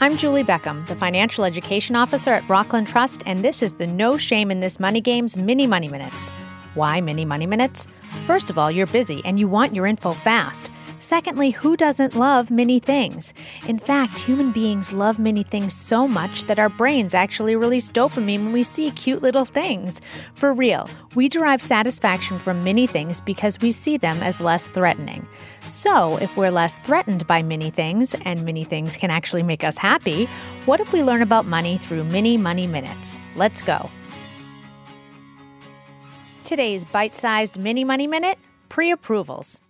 I'm Julie Beckham, the Financial Education Officer at Rockland Trust, and this is the No Shame in This Money Games Mini Money Minutes. Why Mini Money Minutes? First of all, you're busy and you want your info fast. Secondly, who doesn't love many things? In fact, human beings love many things so much that our brains actually release dopamine when we see cute little things. For real, we derive satisfaction from many things because we see them as less threatening. So, if we're less threatened by many things, and many things can actually make us happy, what if we learn about money through mini money minutes? Let's go. Today's bite sized mini money minute pre approvals.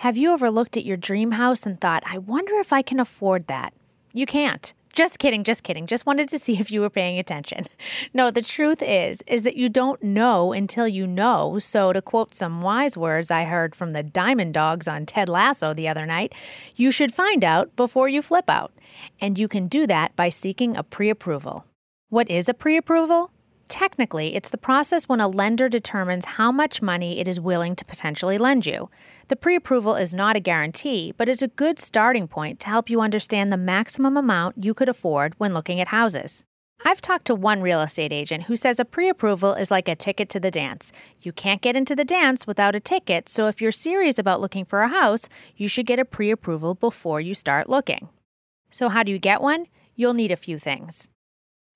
Have you ever looked at your dream house and thought, I wonder if I can afford that? You can't. Just kidding, just kidding. Just wanted to see if you were paying attention. No, the truth is is that you don't know until you know. So to quote some wise words I heard from the Diamond Dogs on Ted Lasso the other night, you should find out before you flip out. And you can do that by seeking a pre-approval. What is a pre-approval? Technically, it's the process when a lender determines how much money it is willing to potentially lend you. The pre approval is not a guarantee, but it's a good starting point to help you understand the maximum amount you could afford when looking at houses. I've talked to one real estate agent who says a pre approval is like a ticket to the dance. You can't get into the dance without a ticket, so if you're serious about looking for a house, you should get a pre approval before you start looking. So, how do you get one? You'll need a few things.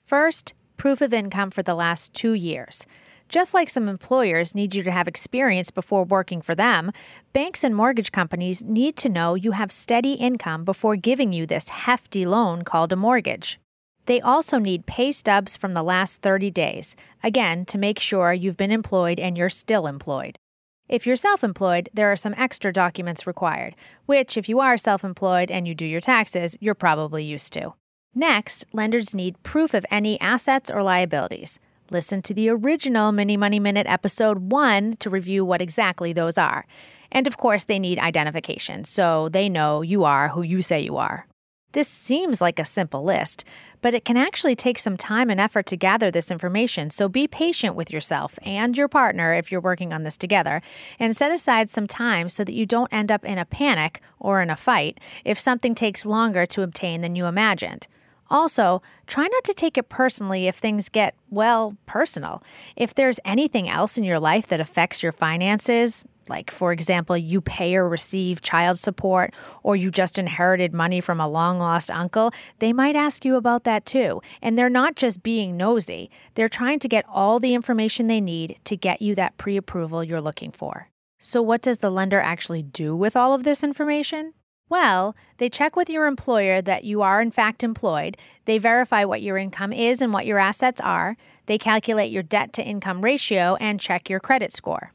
First, proof of income for the last two years. Just like some employers need you to have experience before working for them, banks and mortgage companies need to know you have steady income before giving you this hefty loan called a mortgage. They also need pay stubs from the last 30 days, again, to make sure you've been employed and you're still employed. If you're self employed, there are some extra documents required, which, if you are self employed and you do your taxes, you're probably used to. Next, lenders need proof of any assets or liabilities. Listen to the original Mini Money Minute episode 1 to review what exactly those are. And of course, they need identification, so they know you are who you say you are. This seems like a simple list, but it can actually take some time and effort to gather this information, so be patient with yourself and your partner if you're working on this together, and set aside some time so that you don't end up in a panic or in a fight if something takes longer to obtain than you imagined. Also, try not to take it personally if things get, well, personal. If there's anything else in your life that affects your finances, like, for example, you pay or receive child support, or you just inherited money from a long lost uncle, they might ask you about that too. And they're not just being nosy, they're trying to get all the information they need to get you that pre approval you're looking for. So, what does the lender actually do with all of this information? Well, they check with your employer that you are in fact employed. They verify what your income is and what your assets are. They calculate your debt to income ratio and check your credit score.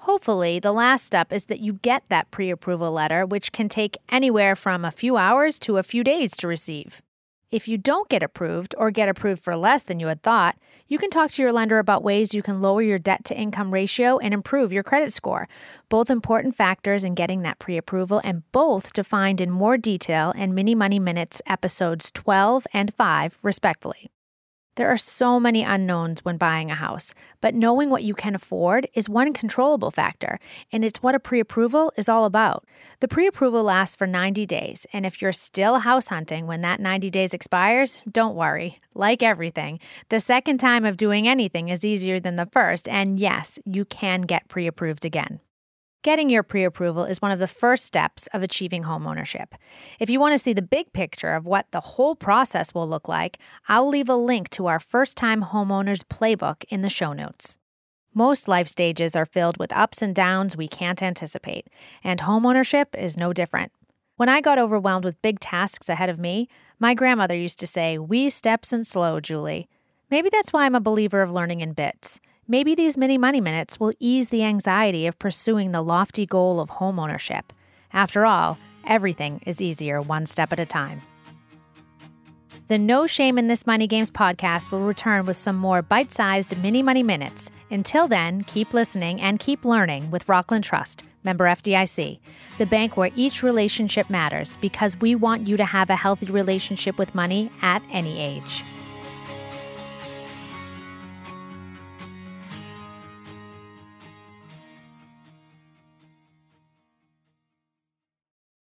Hopefully, the last step is that you get that pre approval letter, which can take anywhere from a few hours to a few days to receive. If you don't get approved or get approved for less than you had thought, you can talk to your lender about ways you can lower your debt to income ratio and improve your credit score. Both important factors in getting that pre approval, and both defined in more detail in Mini Money Minutes episodes 12 and 5, respectively. There are so many unknowns when buying a house, but knowing what you can afford is one controllable factor, and it's what a pre approval is all about. The pre approval lasts for 90 days, and if you're still house hunting when that 90 days expires, don't worry. Like everything, the second time of doing anything is easier than the first, and yes, you can get pre approved again. Getting your pre approval is one of the first steps of achieving homeownership. If you want to see the big picture of what the whole process will look like, I'll leave a link to our first time homeowners playbook in the show notes. Most life stages are filled with ups and downs we can't anticipate, and homeownership is no different. When I got overwhelmed with big tasks ahead of me, my grandmother used to say, Wee steps and slow, Julie. Maybe that's why I'm a believer of learning in bits. Maybe these mini money minutes will ease the anxiety of pursuing the lofty goal of homeownership. After all, everything is easier one step at a time. The No Shame in This Money Games podcast will return with some more bite sized mini money minutes. Until then, keep listening and keep learning with Rockland Trust, member FDIC, the bank where each relationship matters because we want you to have a healthy relationship with money at any age.